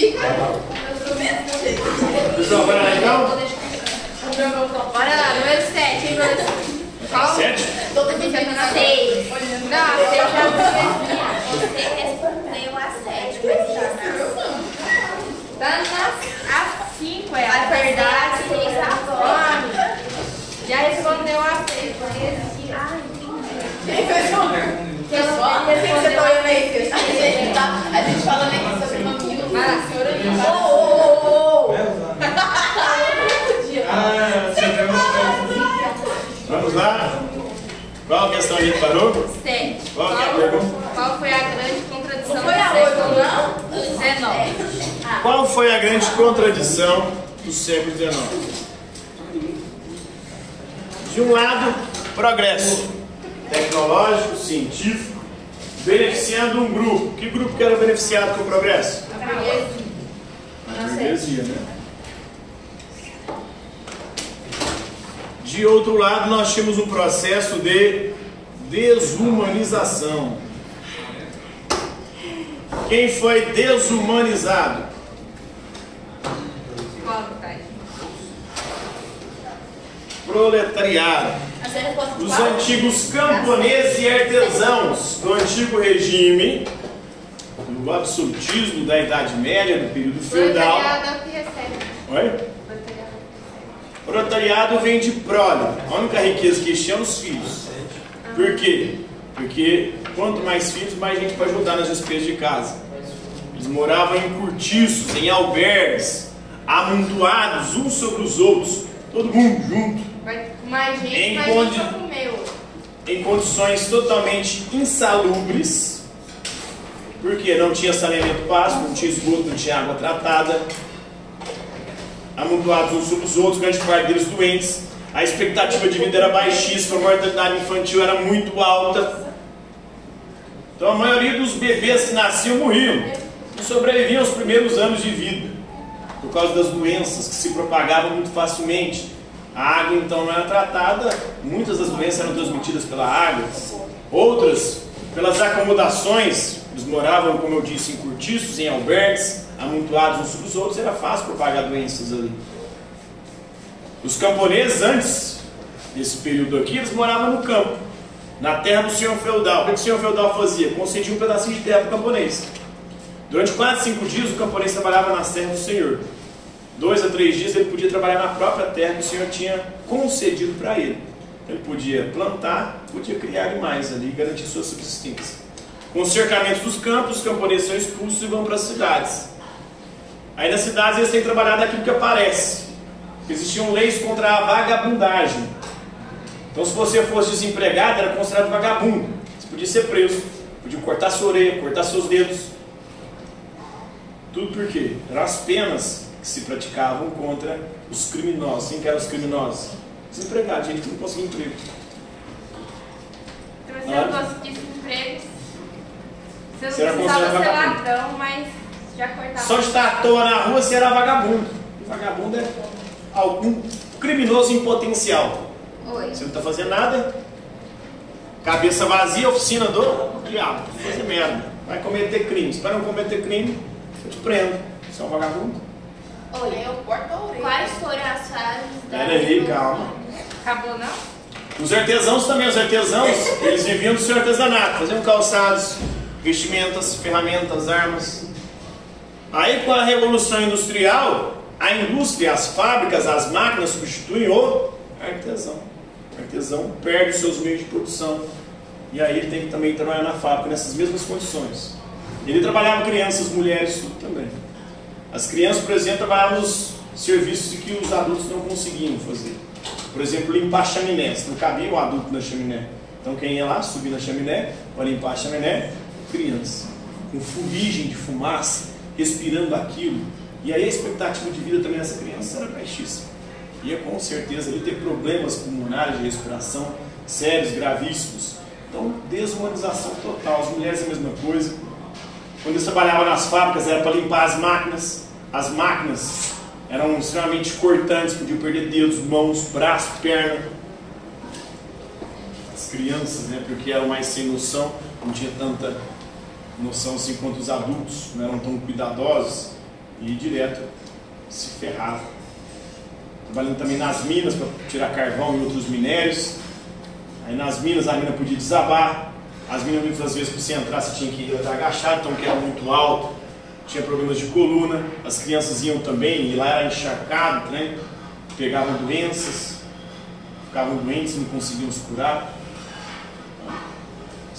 fica. Eu sou bora lá então? Bora lá, número 7, hein? Qual? Sete? Todo mundo Seis. fica na Não, a C eu já Você respondeu a sete, mas Tá na a 5, é a verdade. Já respondeu a 6. Ah, entendi. Quem fez o você tá filho? A gente tá- A gente falando aqui senhora. Ô, ô. Ah? Vamos lá? Qual questão a gente parou? 7. Qual que é a pergunta? Qual foi a grande contradição Não foi a do oito, século não? 19? Qual foi a grande contradição do século XIX? De um lado, progresso tecnológico, científico, beneficiando um grupo. Que grupo que era beneficiado com o progresso? A burguesia, né? De outro lado, nós tínhamos um processo de desumanização. Quem foi desumanizado? Proletariado. Os antigos camponeses e artesãos do antigo regime, do absolutismo da Idade Média, do período feudal. Proletariado é o que recebe. Oi? Proletariado. Proletariado vem de prole. A única riqueza que tinha é os filhos. Por quê? Porque quanto mais filhos, mais gente para ajudar nas despesas de casa. Eles moravam em cortiços, em albergues, amontoados uns sobre os outros, todo mundo junto, mais gente, Em ô. em condições totalmente insalubres. Porque não tinha saneamento básico, não tinha esgoto, não tinha água tratada. Amontoados uns sobre os outros, grande parte deles doentes. A expectativa de vida era baixíssima, a mortalidade infantil era muito alta. Então a maioria dos bebês que nasciam morriam. E sobreviviam aos primeiros anos de vida. Por causa das doenças que se propagavam muito facilmente. A água então não era tratada, muitas das doenças eram transmitidas pela água, outras pelas acomodações, eles moravam, como eu disse, em cortiços, em albergues, amontoados uns sobre os outros, era fácil propagar doenças ali. Os camponeses, antes desse período aqui, eles moravam no campo, na terra do senhor feudal. O que o senhor feudal fazia? Concedia um pedacinho de terra para o camponês. Durante quase cinco dias, o camponês trabalhava nas terras do senhor. Dois a três dias, ele podia trabalhar na própria terra que o senhor tinha concedido para ele. Ele podia plantar, podia criar animais ali e garantir sua subsistência. Com os cercamentos dos campos, os camponeses são expulsos e vão para as cidades. Aí nas cidades eles têm trabalhado aquilo que aparece. Existiam leis contra a vagabundagem. Então, se você fosse desempregado, era considerado vagabundo. Você podia ser preso, podia cortar sua orelha, cortar seus dedos. Tudo por quê? Eram as penas que se praticavam contra os criminosos. Quem que eram os criminosos? Desempregados, gente que não conseguia emprego. Você não conseguisse emprego, você não Você era precisava ser ladrão, mas já cortava. Só de estar à toa na rua você era vagabundo. E vagabundo é algum criminoso em potencial. Oi. Você não está fazendo nada, cabeça vazia, oficina do diabo, fazer merda. Vai cometer crimes. Para não cometer crime, eu te prendo. Você é um vagabundo? Oi, eu corto a orelha. Quais foram as fases da Pera aí, calma. Acabou, não? Os artesãos também, os artesãos, eles viviam do seu artesanato, faziam calçados, vestimentas, ferramentas, armas. Aí com a Revolução Industrial, a indústria, as fábricas, as máquinas substituem o artesão. O artesão perde os seus meios de produção. E aí ele tem que também trabalhar na fábrica nessas mesmas condições. Ele trabalhava crianças, mulheres, tudo também. As crianças, por exemplo, trabalhavam nos serviços que os adultos não conseguiam fazer. Por exemplo, limpar chaminés. Não cabia o adulto na chaminé. Então quem ia lá, subir na chaminé, para limpar a chaminé, criança. Com fuligem de fumaça, respirando aquilo. E aí a expectativa de vida também dessa criança era baixíssima. Ia com certeza ele ter problemas pulmonares de respiração sérios, gravíssimos. Então, desumanização total. As mulheres a mesma coisa. Quando eles trabalhavam nas fábricas era para limpar as máquinas. As máquinas eram extremamente cortantes, podiam perder dedos, mãos, braço, perna. As crianças, né, porque eram mais sem noção, não tinha tanta noção assim quanto os adultos, não eram tão cuidadosos. e direto se ferrava. Trabalhando também nas minas para tirar carvão e outros minérios. Aí nas minas a mina podia desabar. As minas muitas vezes para você entrar você tinha que estar agachado, então que era muito alto. Tinha problemas de coluna. As crianças iam também e lá era encharcado, né? Pegavam doenças, ficavam doentes não conseguiam se curar.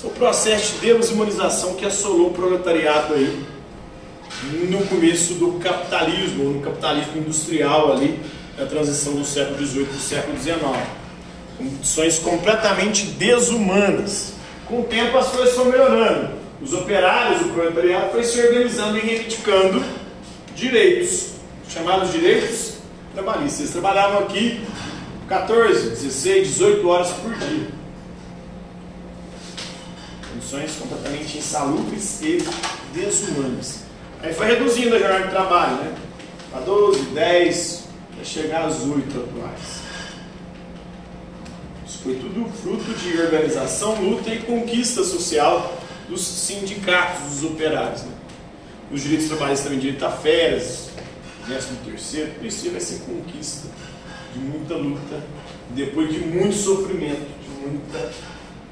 Esse é o processo de desumanização que assolou o proletariado aí no começo do capitalismo, no capitalismo industrial ali, da transição do século XVIII para o século XIX. Condições completamente desumanas. Com o tempo as coisas foram melhorando. Os operários, o proletariado foi se organizando e reivindicando direitos, chamados direitos trabalhistas. Eles trabalhavam aqui 14, 16, 18 horas por dia. Condições completamente insalubres e desumanas. Aí foi reduzindo a jornada de trabalho, né? A 12, 10, até chegar às 8 atuais. Isso foi tudo fruto de organização, luta e conquista social dos sindicatos, dos operários. Né? Os direitos trabalhistas também, direito a férias, 13 terceiro, tudo isso vai ser conquista de muita luta, depois de muito sofrimento, de muita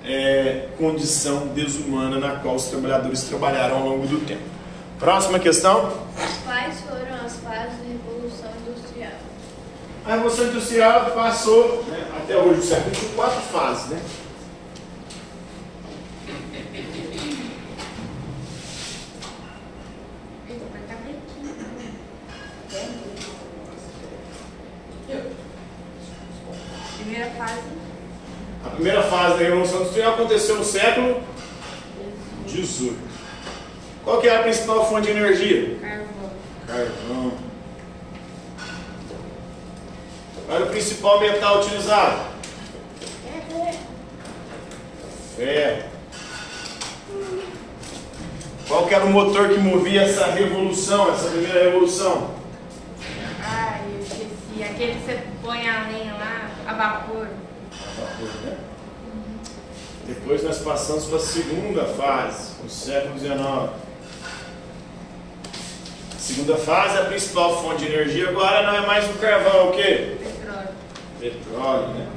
é, condição desumana na qual os trabalhadores trabalharam ao longo do tempo. Próxima questão. Quais foram as fases da Revolução Industrial? A Revolução Industrial passou, né, até hoje, o século por quatro fases. Né? Primeira fase. A primeira fase da Revolução Industrial aconteceu no século XVIII. Qual que era a principal fonte de energia? Carvão. Carvão. Qual era o principal metal utilizado? Ferro. Qual que era o motor que movia essa revolução, essa primeira revolução? Ai, eu esqueci. Aquele que você põe a lenha lá, a vapor. Depois nós passamos para a segunda fase, no século XIX. Segunda fase, a principal fonte de energia agora não é mais o carvão, é o quê? Petróleo. Petróleo, né?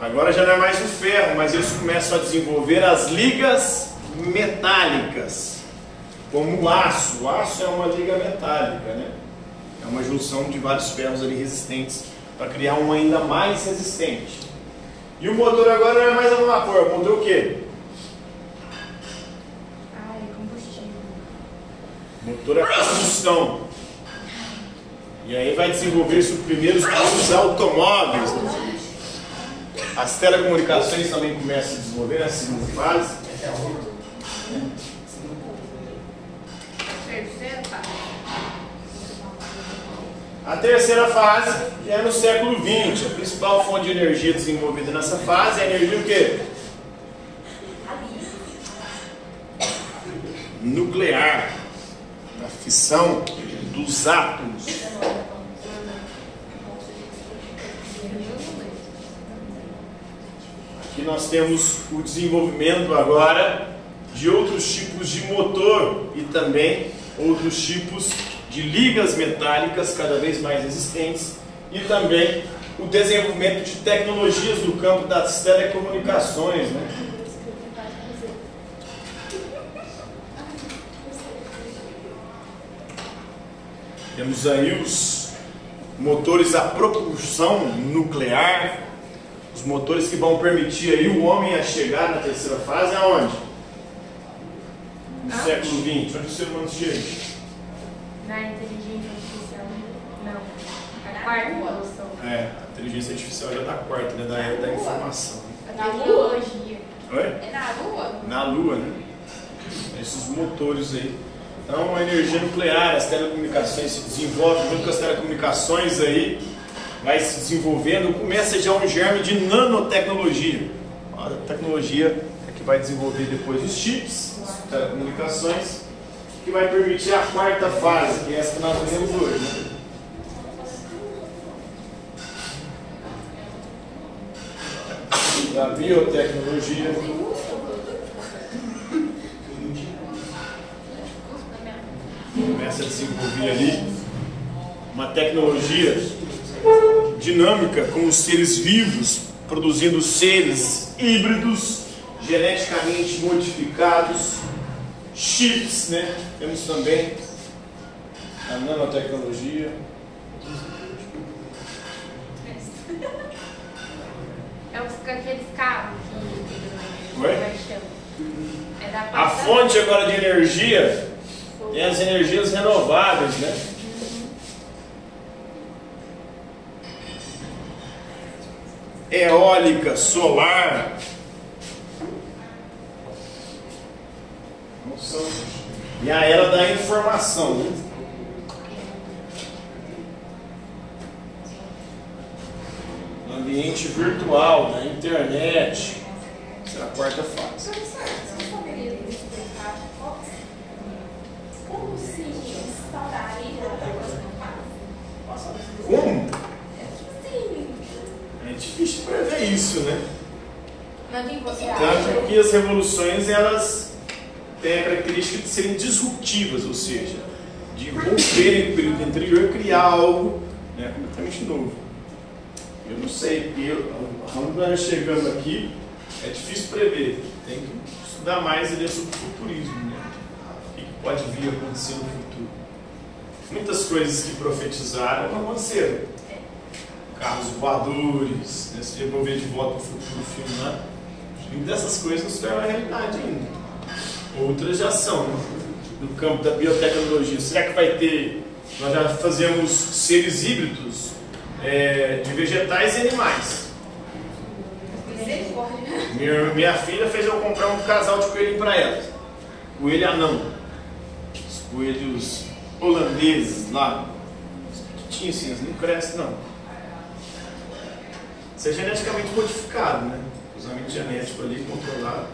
Agora já não é mais o ferro, mas eles começam a desenvolver as ligas metálicas, como o aço. O aço é uma liga metálica, né? É uma junção de vários ferros ali resistentes para criar um ainda mais resistente. E o motor agora não é mais a vapor, o motor é o quê? Ai, combustível. Motor a combustão. E aí vai desenvolver-se os primeiros os automóveis. né? As telecomunicações também começam a desenvolver na segunda fase. Terceira fase. A terceira fase é no século XX. A principal fonte de energia desenvolvida nessa fase é a energia o quê? Nuclear. A fissão dos átomos. Aqui nós temos o desenvolvimento agora de outros tipos de motor e também outros tipos de ligas metálicas cada vez mais resistentes e também o desenvolvimento de tecnologias no campo das telecomunicações. Né? Temos aí os motores a propulsão nuclear, os motores que vão permitir aí o homem a chegar na terceira fase aonde? No Ah. século XX, onde o ser humano chega? Na inteligência artificial. Não. A quarta evolução. É, a inteligência artificial já da quarta, né? Da era da informação. A Na Lua? tecnologia. Oi? É na Lua? Na Lua, né? Esses motores aí. Então a energia nuclear, as telecomunicações se desenvolvem junto com as telecomunicações aí, vai se desenvolvendo, começa já um germe de nanotecnologia. A tecnologia é que vai desenvolver depois os chips, as telecomunicações, que vai permitir a quarta fase, que é essa que nós vemos hoje. Né? Da biotecnologia. começa a desenvolver ali uma tecnologia dinâmica com os seres vivos, produzindo seres híbridos, geneticamente modificados, chips, né? Temos também a nanotecnologia. É os, aqueles carros que. Oi? É da A fonte agora de energia tem as energias renováveis, né? Eólica, solar. E a era da informação, né? No ambiente virtual, na internet. Essa é a quarta fase. Como se instauraria a caso? Como? É difícil prever isso, né? Tanto que as revoluções elas têm a característica de serem disruptivas, ou seja, de romperem o período anterior e criar algo né, completamente novo. Eu não sei, porque nós chegamos aqui, é difícil prever. Tem que estudar mais ali sobre o futurismo, né? O que pode vir a acontecer no futuro. Muitas coisas que profetizaram não aconteceram. Carros voadores, né? se devolver de volta para o futuro filme lá. Dessas coisas não se tornam realidade ainda. Outras já são. né? No campo da biotecnologia, será que vai ter. Nós já fazemos seres híbridos é, de vegetais e animais. Minha, minha filha fez eu comprar um casal de coelhinho para ela. Coelho anão. Os coelhos holandeses lá. Pequitinhos assim, eles não crescem não. Isso é geneticamente modificado, né? Usamento genético ali controlado.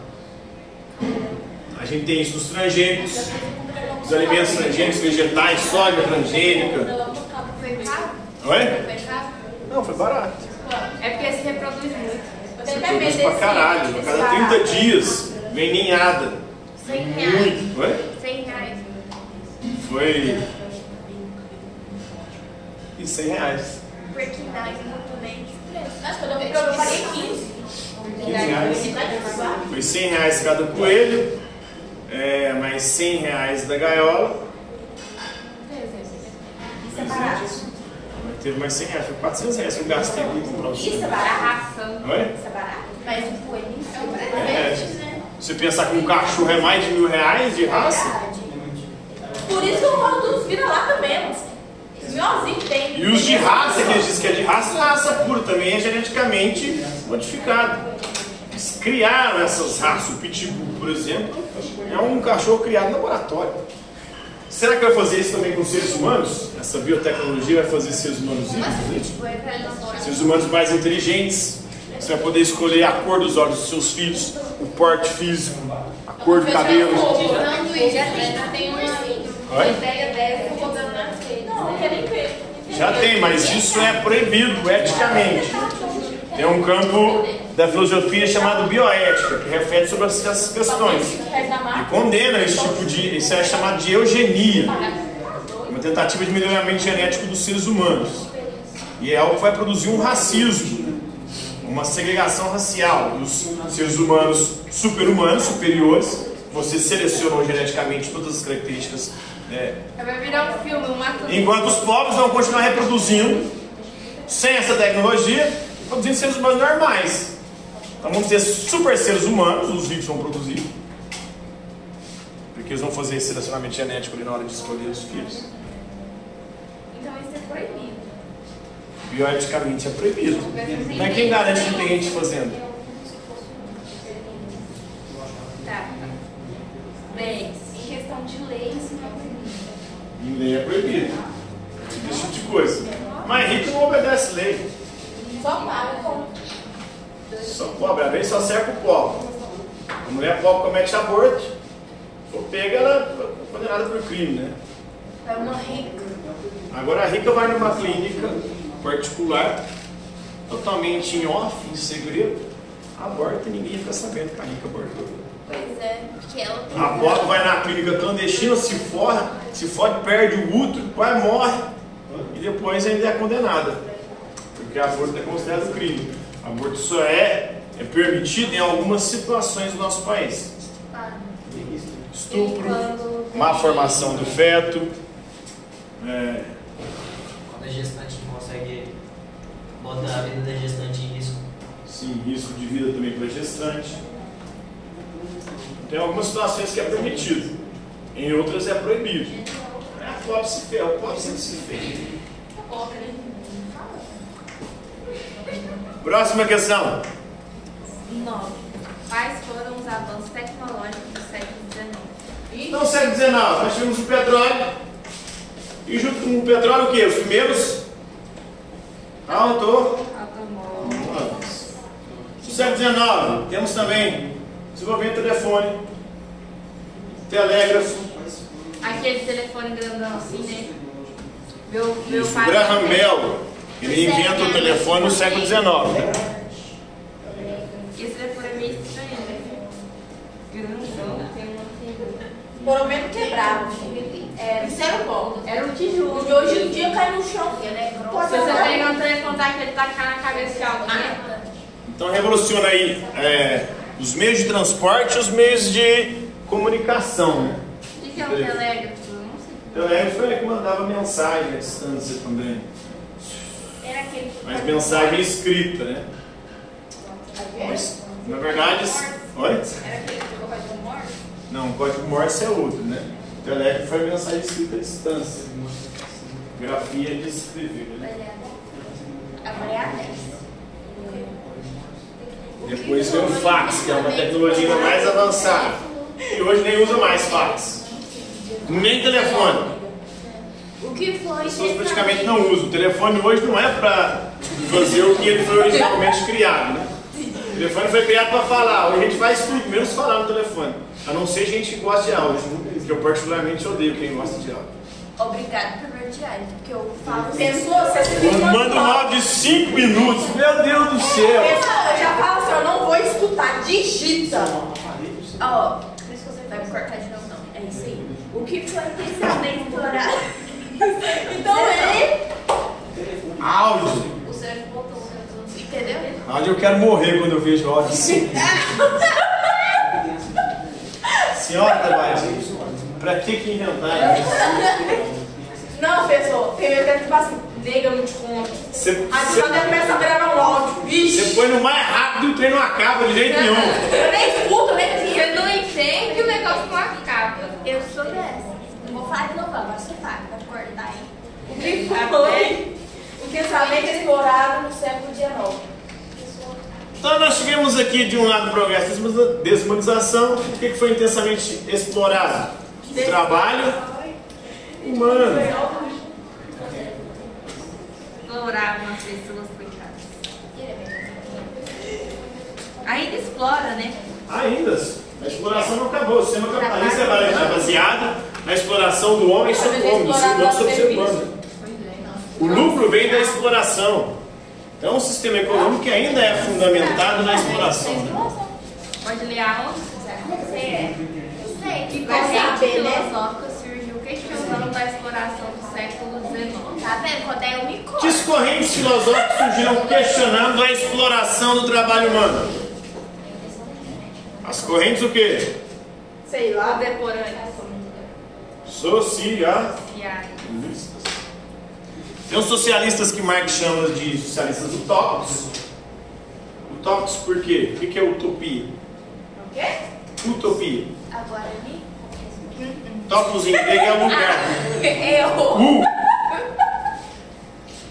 A gente tem isso nos transgênicos, os alimentos transgênicos, vegetais, soja transgênica. Foi caro? Oi? Não, foi barato. É porque se reproduz muito. Eu Você tenho até produz medo pra caralho. A cada barato. 30 dias vem ninhada. 100 reais. Muito. Oi? 100 reais. Foi. E 100 reais. Porque dá muito bem. Nossa, quando eu comprei, eu paguei 15. 15 reais. Foi 100 reais cada coelho, é, mais 100 reais da gaiola. Isso é barato. Teve mais 100 reais, foi 400 reais que eu gastei aqui comprar o Isso é barato. ração. Oi? Isso é barato. Mas o coelhinho é um É. presente, né? Você pensar que um cachorro é mais de mil reais de raça? Verdade. Por isso que eu falo dos vira-lata mesmo. Os meus tem. E os de raça, que eles dizem que é de raça, raça pura, também é geneticamente modificado. Eles criaram essas raças, o Pitbull, por exemplo, é um cachorro criado no laboratório. Será que vai fazer isso também com seres humanos? Essa biotecnologia vai fazer seres humanos? Tipo, é pra elaborar. Seres humanos mais inteligentes. Você vai poder escolher a cor dos olhos dos seus filhos, o porte físico, a cor de cabelo. Usando isso, já tem uma Oi? ideia dessa rodando nas redes. Não, não quero nem ver. Já tem, mas isso é proibido eticamente. Tem um campo da filosofia chamado bioética, que reflete sobre essas questões. E condena esse tipo de. Isso é chamado de eugenia. Uma tentativa de melhoramento genético dos seres humanos. E é algo que vai produzir um racismo, uma segregação racial. E os seres humanos super-humanos, superiores, vocês selecionam geneticamente todas as características. né, Vai virar um filme, um. Enquanto os pobres vão continuar reproduzindo, sem essa tecnologia, produzindo seres humanos normais. Então vamos ter super seres humanos, os ricos vão produzir. Porque eles vão fazer esse selecionamento genético ali na hora de escolher os filhos. Então isso é proibido. Bioeticamente é proibido. Mas quem garante que tem gente fazendo? Tá. Bem, em questão de lei, isso não é proibido. Em lei é proibido. Esse tipo de coisa. Mas rico não obedece lei. Só paga com. Só pobre, a lei só serve pro pobre. A mulher pobre comete aborto, for pega, ela é condenada por crime, né? É uma rica. Agora a rica vai numa clínica particular, totalmente em off, em segredo, aborta e ninguém fica sabendo que a rica abortou. Pois é, porque ela tem. A pobre vai na clínica clandestina, se forra, se fode, perde o útero, quase morre e depois ainda é condenada. Porque aborto é considerado crime. Aborto só é, é permitido em algumas situações do nosso país. Estupro, má formação do feto, é, Quando a gestante consegue botar a vida da gestante em risco. sim, risco de vida também para a gestante. Tem algumas situações que é permitido, em outras é proibido. É a pobre se ferra, o pobre sempre se ferra. Próxima questão. 9. Quais foram os avanços tecnológicos do século XIX? Então, século XIX, nós tínhamos o petróleo. E junto com o petróleo, o quê? Os primeiros auto Automóvel. No século XIX, temos também desenvolvimento do telefone, telégrafo, Aquele telefone grandão assim, né? Meu, meu isso, pai. Graham Bell, ele inventa o telefone no século XIX. né? Esse telefone é meio estranho, né? Grandão, tem. Pelo menos quebrado. É, isso era bom. Era um tijolo. De hoje em dia cai no chão. Ele é Se grosso. você pegar um telefone daquele tacar na cabeça de alguém. Então revoluciona aí é, os meios de transporte e os meios de comunicação. Né? O que que é um telégrafo? Eu não sei. O telégrafo foi ele que mandava mensagem à distância também. Mas mensagem escrita, né? Mas, na verdade, oi? Não, o código Morse é outro, né? O telégrafo foi mensagem escrita à distância. Grafia de escrever, né? É 10. Depois veio o fax, que é uma tecnologia mais avançada. E hoje nem usa mais fax. Nem telefone. O que foi? As pessoas praticamente não usam. O telefone hoje não é para fazer o que ele foi originalmente criado, né? O telefone foi criado para falar. Hoje a gente faz tudo, menos falar no telefone. A não ser gente que gosta de áudio, que eu particularmente odeio quem gosta de áudio. Obrigado por ver diário, porque eu falo. Pensou? Você mando um áudio de 5 minutos, meu Deus do céu! Eu já falo assim, eu não vou escutar. Digita. Ó, por isso que você vai me cortar de novo, não. É isso aí. O que foi inicialmente explorado? Então ele. Áudio! O Sérgio botou, entendeu? Áudio eu quero morrer quando eu vejo áudio. Senhora Tabati, pra que que inventaram isso? Não, pessoal. Primeiro que é tipo assim, nega, eu não te conto. Você, Aí você, só deve começar a gravar um áudio. você Vixe. põe no mais rápido e o trem não acaba de jeito nenhum. Eu nem escuto, nem. Você não entende o negócio não acaba. Eu sou dessa. Não vou falar de novo, agora você fala, pra acordar aí. O que foi o pensamento explorado no século XIX? Então nós tivemos aqui de um lado progresso e desumanização. O que que foi intensamente explorado? O trabalho humano. Exploravam as pessoas, coitadas. Ainda explora, né? Ainda, a exploração não acabou. O sistema capitalista é baseado na exploração do homem sobre o homem, do ser humano sobre o ser humano. O lucro vem da exploração. Então, é um sistema econômico que ainda é fundamentado na exploração. né? Pode ler aonde? É. Eu sei. Que Vai corrente saber, né? filosófica surgiu questionando a exploração do século XIX. Tá vendo? Quando é eu me conto. Que correntes filosóficas surgiram questionando a exploração do trabalho humano? As correntes o quê? Sei lá. Contemporâneas. Socialistas. Tem os socialistas que Marx chama de socialistas utópicos. Utópicos por quê? O que é utopia? O quê? Utopia. Agora me. Tópicos em grego é lugar. Eu. U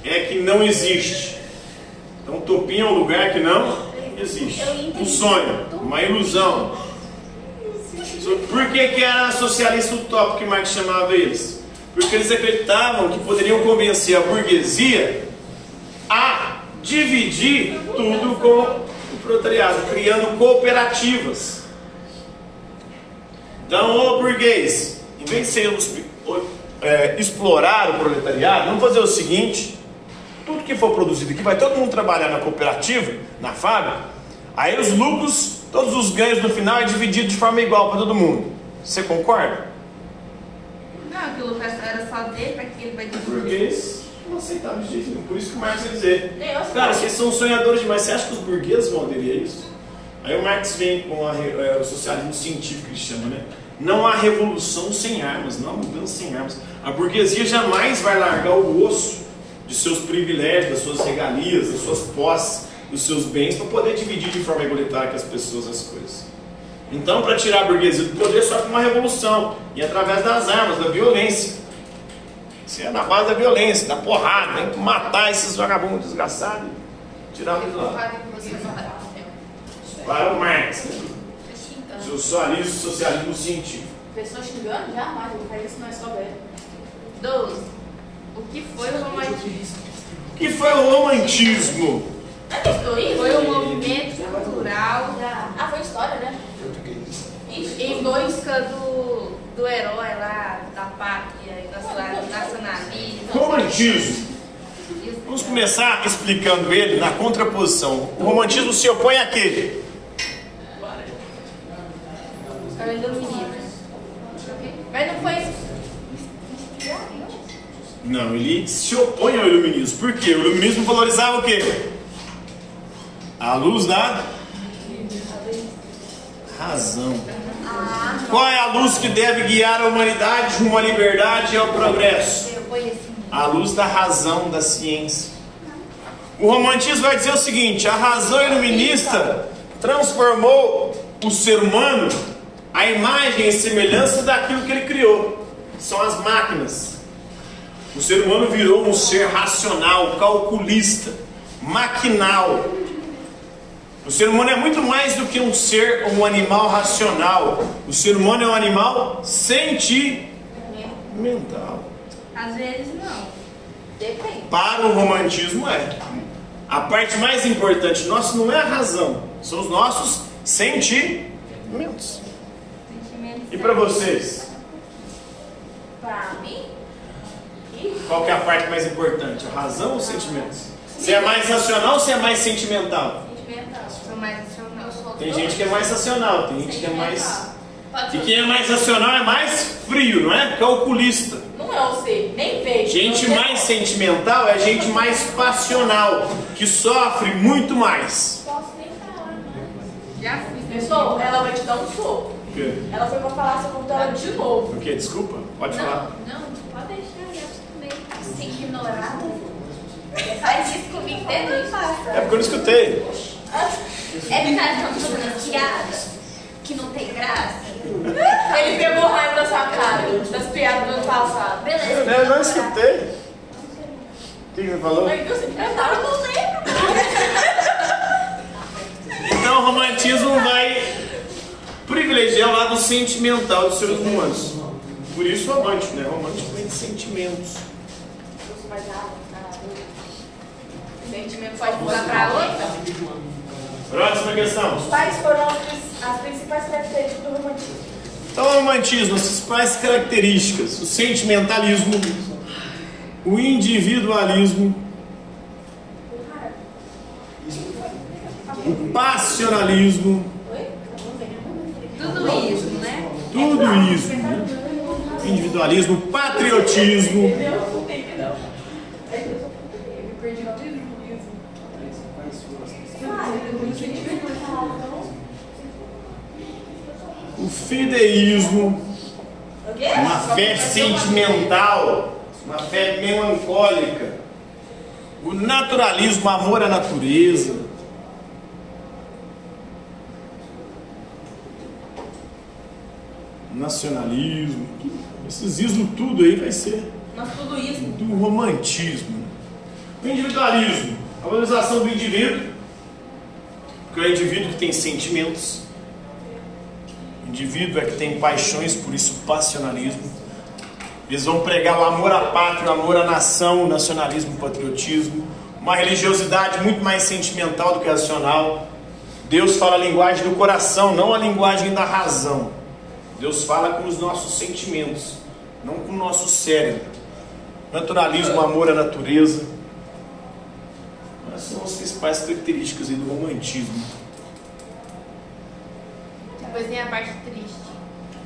é que não existe. Então, utopia é um lugar que não existe. Um sonho, uma ilusão. Por que, que era socialista utópico que Marx chamava eles? Porque eles acreditavam que poderiam convencer a burguesia a dividir tudo com o proletariado, criando cooperativas. Então, ô burguês, em vez de sermos, é, explorar o proletariado, vamos fazer o seguinte: tudo que for produzido aqui, vai todo mundo trabalhar na cooperativa, na fábrica, aí os lucros todos os ganhos no final é dividido de forma igual para todo mundo. Você concorda? Não, aquilo era só dele, pra que ele vai dividir? burguês não aceitava de jeito nenhum. Por isso que o Marx ia dizer. Cara, vocês são sonhadores demais. Você acha que os burgueses vão aderir a isso? Aí o Marx vem com a é, o socialismo científico que ele chama, né? Não há revolução sem armas, não há mudança sem armas. A burguesia jamais vai largar o osso de seus privilégios, das suas regalias, das suas posses, dos seus bens, para poder dividir de forma igualitária com as pessoas as coisas. Então, para tirar a burguesia do poder, só com uma revolução e através das armas, da violência. Isso é na base da violência, da porrada, tem que matar esses vagabundos desgraçados e tirar eles lá. Para o Marx, socialismo, socialismo científico. Pessoa xingando? Jamais, eu fazer isso não é só velho. 12. O que foi o romantismo? O que foi o romantismo? Aí? Foi um movimento cultural Ah, foi história, né? em busca do, do herói lá, da pátria, e do nacionalismo. Romantismo. Vamos começar explicando ele na contraposição. O romantismo se opõe a quê? Mas não foi. Não, ele se opõe ao iluminismo. Por quê? O iluminismo valorizava o quê? A luz da razão. Qual é a luz que deve guiar a humanidade rumo à liberdade e ao progresso? A luz da razão, da ciência. O romantismo vai dizer o seguinte: a razão iluminista transformou o ser humano à imagem e semelhança daquilo que ele criou. São as máquinas. O ser humano virou um ser racional, calculista, maquinal. O ser humano é muito mais do que um ser, um animal racional. O ser humano é um animal sentimental. Às vezes não. Depende. Para o romantismo é. A parte mais importante nossa não é a razão, são os nossos sentimentos. Sentimentos. E para vocês, Pra mim? qual que é a parte mais importante? A razão ou os sentimentos? Você é mais racional ou você é mais sentimental? Tem gente que é mais racional, tem gente que é mais. E quem é mais racional é mais frio, não é? Calculista. Não é o ser, nem vejo. Gente Não mais sentimental é gente mais passional, que sofre muito mais. Posso nem falar. Já fiz. Pessoal, ela vai te dar um soco. O quê? Ela foi pra falar seu computador de novo. O quê? Desculpa? Pode falar. Não, não, pode deixar, eu também se sente ignorada. Faz isso comigo desde o infância. É porque eu não escutei. É porque elas estão fazendo piadas que não tem graça. Ele pegou raiva da sua cara, das piadas do ano passado. Beleza. Eu não escutei. O que que você falou? Eu não lembro. Então o romantismo vai privilegiar o lado sentimental dos seres humanos. Por isso romântico, né? Romântico vem de sentimentos. Sentimento pode mudar pra outra? Próxima questão. Quais foram as, as principais características do romantismo? Então o romantismo, as principais características, o sentimentalismo, o individualismo, o passionalismo, Tudo isso, né? tudo isso. né? Individualismo, patriotismo, Eu perdi no livro. O fideísmo, uma fé sentimental, uma fé melancólica, o naturalismo, amor à natureza, o nacionalismo, esses ismos tudo aí vai ser do romantismo. O individualismo, a valorização do indivíduo, porque é o indivíduo que tem sentimentos, indivíduo é que tem paixões, por isso passionalismo. Eles vão pregar o amor à pátria, o amor à nação, o nacionalismo, o patriotismo, uma religiosidade muito mais sentimental do que racional. Deus fala a linguagem do coração, não a linguagem da razão. Deus fala com os nossos sentimentos, não com o nosso cérebro. Naturalismo, amor à natureza. Essas são as principais características do romantismo. Depois tem a parte triste.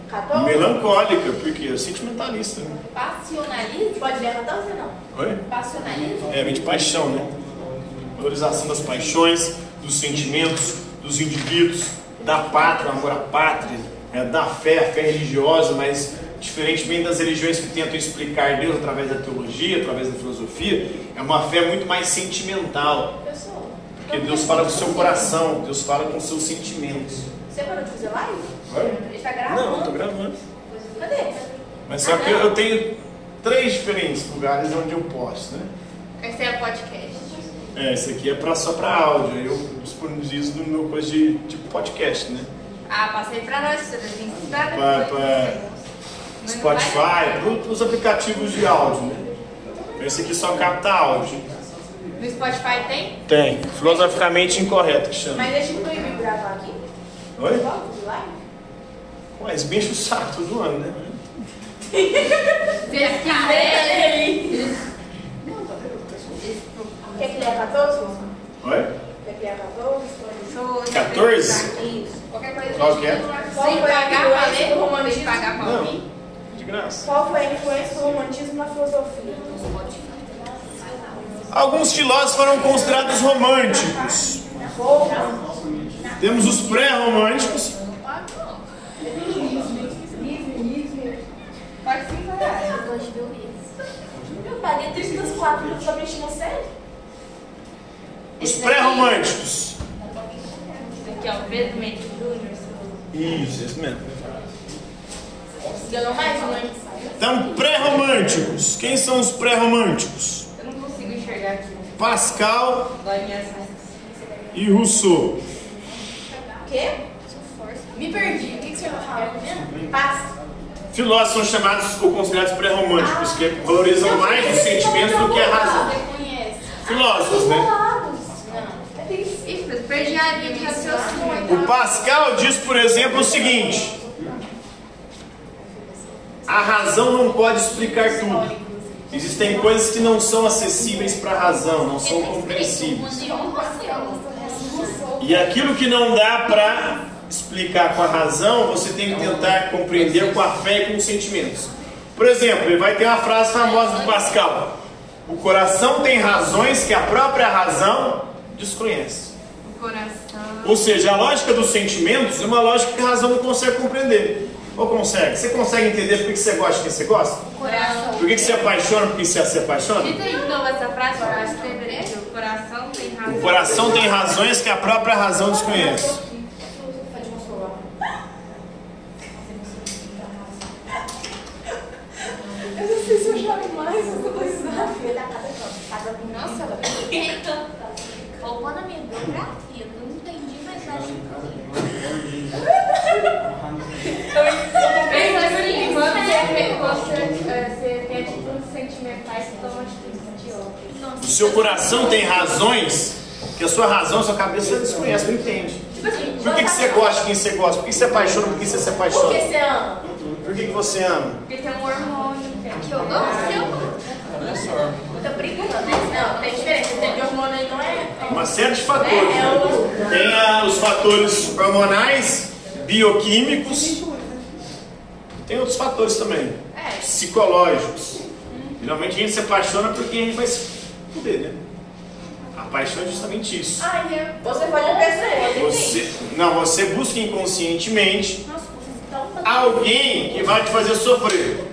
14? Melancólica, porque é sentimentalista, né? Passionalismo? Pode ler 14 ou não? Oi? Passionalismo? É, vem de paixão, né? Valorização das paixões, dos sentimentos, dos indivíduos, da pátria, o amor à pátria, é, da fé, a fé religiosa, mas diferentemente das religiões que tentam explicar Deus através da teologia, através da filosofia, é uma fé muito mais sentimental, porque Deus fala com o seu coração, Deus fala com os seus sentimentos. Você parou de fazer live? Oi? Ele tá gravando? Não, estou gravando. Cadê? Mas só que eu tenho três diferentes lugares onde eu posto, né? Esse é podcast. É, esse aqui é pra, só para áudio, eu disponibilizo no meu coisa de tipo podcast, né? Ah, passei pra nós, esperar Pra, pra vai- Spotify, para os aplicativos de áudio, né? Esse aqui só capta áudio. No Spotify tem? Tem, filosoficamente incorreto que chama. Mas deixa eu proibir gravar aqui. Oi? Mas bicho saco todo ano, né? Quer que leia 14? Oi? Quer que leia 14? Sou- 14? Qualquer coisa. Qual que é? Sem pagar pra ler, romantismo? pagar pra Não, ouvir. de graça. Qual foi a influência do romantismo na filosofia? Alguns filósofos foram considerados românticos. Pouco. Temos os pré-românticos. Pode sim pagar. Eu gosto de ver o isso. Eu paguei 34 minutos pra mexer no sério. Os pré-românticos. Aqui, ó, Pedro Mendes Júnior. Isso, isso mesmo. Ganhou mais um, hein? Então, pré-românticos. Quem são os pré-românticos? Eu não consigo enxergar aqui. Pascal e Rousseau. Quê? Me perdi. O que, que você vai falar? Passa. Filósofos são chamados ou considerados pré-românticos, que valorizam mais os sentimentos do que a razão. Filósofos, né? Não. O Pascal diz, por exemplo, o seguinte: a razão não pode explicar tudo. Existem coisas que não são acessíveis para a razão, não são compreensíveis. E aquilo que não dá para explicar com a razão, você tem que tentar compreender com a fé e com os sentimentos. Por exemplo, ele vai ter uma frase famosa do Pascal: O coração tem razões que a própria razão desconhece. O coração. Ou seja, a lógica dos sentimentos é uma lógica que a razão não consegue compreender. Ou consegue? Você consegue entender por que você gosta de quem você gosta? Coração. Por que você se apaixona por quem você se apaixona? Dita de novo essa frase eu escrever. O coração tem razão. O coração tem razões que a própria razão desconhece. Eu não sei se eu chamo mais, eu tô. Nossa, perfeito. Roubou na minha biografia. Eu não entendi, atitudes antióticas. O seu coração tem razões que a sua razão, a sua cabeça desconhece, não entende. Tipo assim, Por que, que você gosta de quem você gosta? Por que você se apaixona por quem você se Por que apaixona? você ama? Por que, que você ama? Porque tem um hormônio que Eu gosto amar. Tô brincando. Não, tem diferença. Tem de hormônio aí, não é? Uma série de fatores. É, né? o- Tem ah, os fatores hormonais, bioquímicos. Tem outros fatores também. É. Psicológicos. Geralmente a gente se apaixona porque a gente vai se fuder, né? A paixão é justamente isso. Ai, é. Você pode perceber. Você, não, você busca inconscientemente Nossa, alguém que vai te fazer sofrer.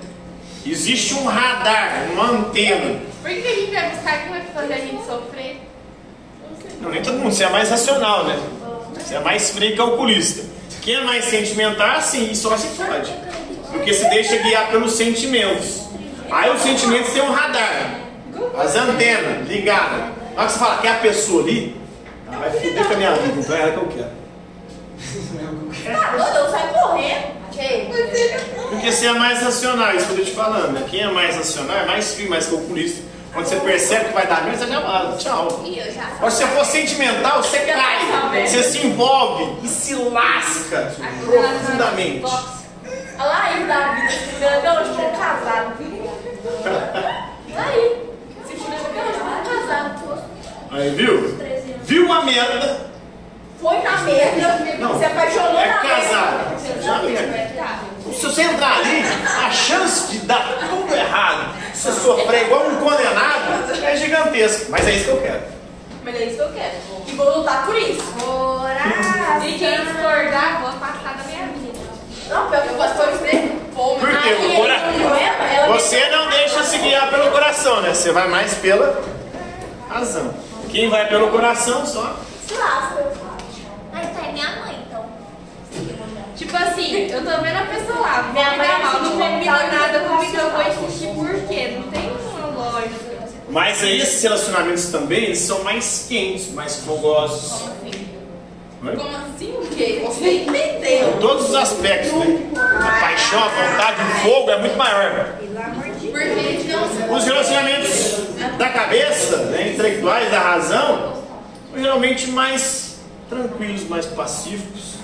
Existe um radar, uma antena. Por que que a gente vai buscar quem vai fazer a gente sofrer? Não, nem todo mundo, você é mais racional, né? Você é mais frio e calculista. Quem é mais sentimental, sim, só se fode. Porque se deixa guiar pelos sentimentos. Aí os sentimentos têm um radar. As antenas ligadas. Na hora que você fala, quer a pessoa ali? Ela vai foder com a minha vida, então é ela que eu quero. Tá doido? Eu saio correndo. Que? Porque você é mais racional, isso que eu tô te falando. né? Quem é mais racional é mais frio, mais calculista. Quando você percebe que vai dar merda, você já fala, tchau. E eu já Agora, se você for sentimental, você cai, você se envolve e se lasca profundamente. Olha lá aí, Davi. Até hoje como casado. Olha aí. Se tiver até hoje como casado. Aí, viu? Viu a merda, Foi na merda. Não, Se apaixonou é na casado. merda. Já vi. Se você entrar ali, a chance de dar tudo errado, você sofrer igual um condenado, é gigantesca. Mas é isso que eu quero. Mas é isso que eu quero. E vou lutar por isso. E quem discordar, vou afastar da minha vida. Não, pior que eu gosto de escrever. Pô, Por quê? O ela- Você não deixa se guiar pelo coração, né? Você vai mais pela razão. Quem vai pelo coração só. Se lasca. Mas tá é minha mãe, então. Tipo assim, eu tô vendo a pessoa lá, Minha me mãe mal, não combinou nada comigo, eu vou insistir por quê? Não tem uma lógica. Mas aí esses relacionamentos também eles são mais quentes, mais fogosos. Como assim o quê? Você entendeu? Em todos os aspectos, né? A paixão, a vontade, o fogo é muito maior. Porque não Os relacionamentos da cabeça, né, intelectuais, da razão, são geralmente mais tranquilos, mais pacíficos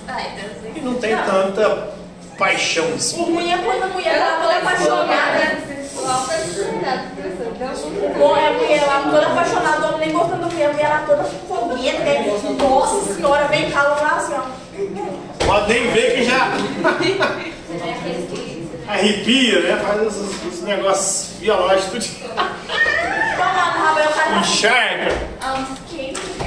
e não tem tanta paixão O assim. ruim é quando a mulher tá toda apaixonada. Bom, é a mulher lá toda apaixonada, o homem nem gostando da mulher, a mulher lá toda fogueta, né? Nossa senhora, vem cá lá assim, ó. Pode nem ver que já arrepia, né? Faz esses, esses negócios biológicos, encharca.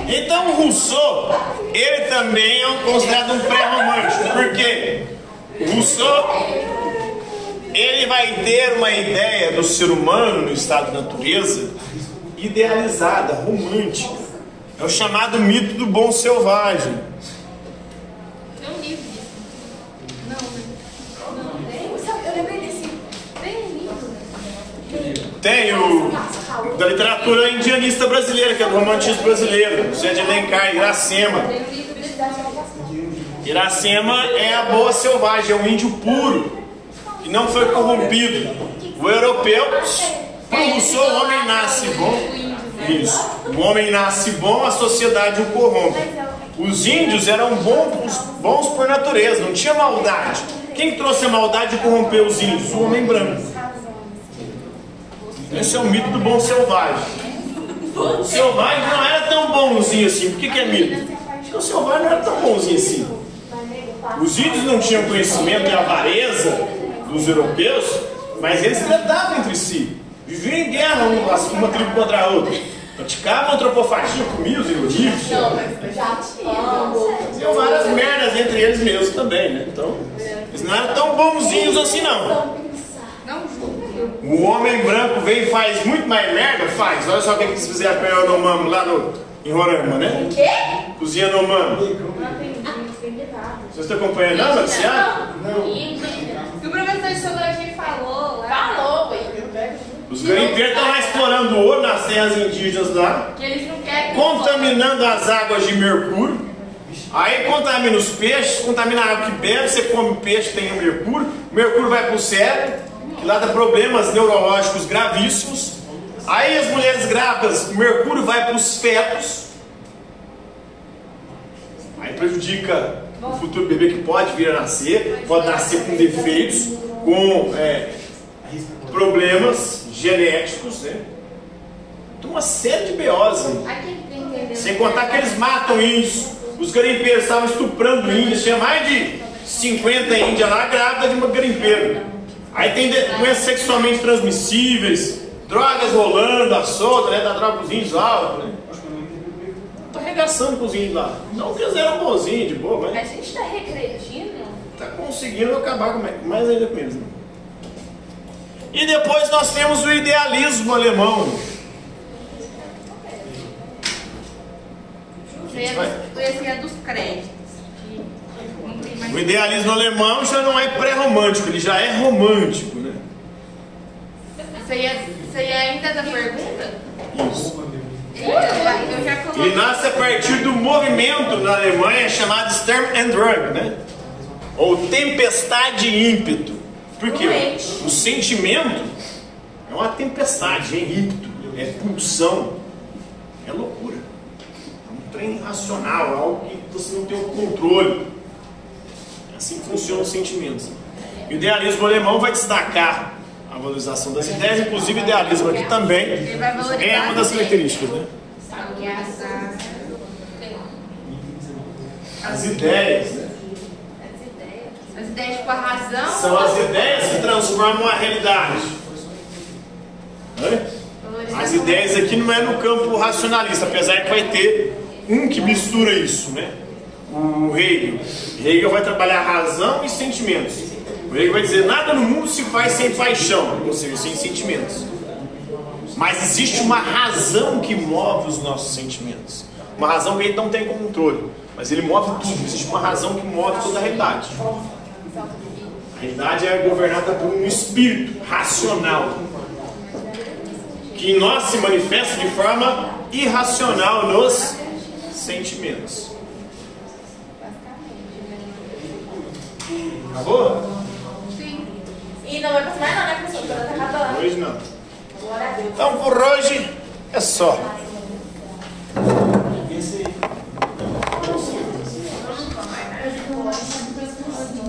Então Rousseau, ele também é considerado um pré-romântico, porque Rousseau, ele vai ter uma ideia do ser humano no estado de natureza idealizada, romântica. É o chamado mito do bom selvagem. Tem um livro disso. Eu lembrei desse. Tem um livro. Tem o da literatura indianista brasileira, que é do romantismo brasileiro, José de Alencar, Iracema. Iracema é a boa selvagem, é um índio puro, que não foi corrompido. O europeu, o Rousseau, o homem nasce bom. Isso. O homem nasce bom, a sociedade o corrompe. Os índios eram bons, bons por natureza, não tinha maldade. Quem trouxe a maldade e corrompeu os índios? O homem branco. Esse é o mito do bom selvagem. O selvagem não era tão bonzinho assim. Por que, que é mito? Porque o selvagem não era tão bonzinho assim. Os índios não tinham conhecimento e avareza dos europeus, mas eles tratavam entre si. Viviam em guerra uma, uma tribo contra a outra. Praticavam antropofagia, comiam os inimigos. Tinha. Várias merdas entre eles mesmos também, né? Então, eles não eram tão bonzinhos assim não. O homem branco vem e faz muito mais merda? Faz. Olha só o que eles fizeram com o Yanomami lá no, em Roraima, né? Quê? Os Yanomami. Vocês estão acompanhando não, noticiário? E o professor de geografia falou lá Falou, ué. Os garimpeiros estão lá explorando ouro nas terras indígenas lá, que eles não querem. contaminando as águas de mercúrio. Aí contamina os peixes, contamina a água que bebe, você come peixe tem mercúrio, o mercúrio vai para o cérebro, que lá dá problemas neurológicos gravíssimos. Aí as mulheres grávidas, o mercúrio vai para os fetos. Aí prejudica o futuro bebê que pode vir a nascer, pode nascer com defeitos, com é, problemas genéticos, né? Tem uma série de BOs. Sem contar que eles matam índios. Os garimpeiros estavam estuprando índios. Tinha mais de 50 índias lá grávida de uma garimpeira. Aí tem doenças sexualmente transmissíveis, drogas rolando, a solta, né? Da droga pros índios lá. Né? Tá arregaçando com os índios lá. Não que eles eram bonzinhos, de boa, A mas gente tá regredindo. tá conseguindo acabar com mais ainda com eles. Né? E depois nós temos o idealismo alemão. Vai. é- Esse é dos créditos. O idealismo alemão já não é pré-romântico, ele já é romântico, né? Você ia, você ia ainda da pergunta? Isso. Ele nasce a partir do movimento na Alemanha chamado Sturm and Drang, né? Ou tempestade e ímpeto. Por quê? O sentimento é uma tempestade, é ímpeto, é pulsão, é loucura. É um trem irracional, é algo que você não tem o controle. Assim funcionam os sentimentos. E o idealismo alemão vai destacar a valorização das ideias, inclusive o idealismo aqui também é uma das características, né? As ideias, né? As ideias com a razão. São as ideias que transformam a realidade. As ideias aqui não é no campo racionalista, apesar que vai ter um que mistura isso, né? O Hegel. Hegel vai trabalhar razão e sentimentos. O Hegel vai dizer, nada no mundo se faz sem paixão, ou seja, sem sentimentos. Mas existe uma razão que move os nossos sentimentos. Uma razão que gente não tem controle. Mas ele move tudo. Existe uma razão que move toda a realidade. A realidade é governada por um espírito racional. Que em nós se manifesta de forma irracional nos sentimentos. Acabou? E não vai passar mais não, né, professor? Ela tá acabando. Hoje não. Deus. Então por hoje é só. Esse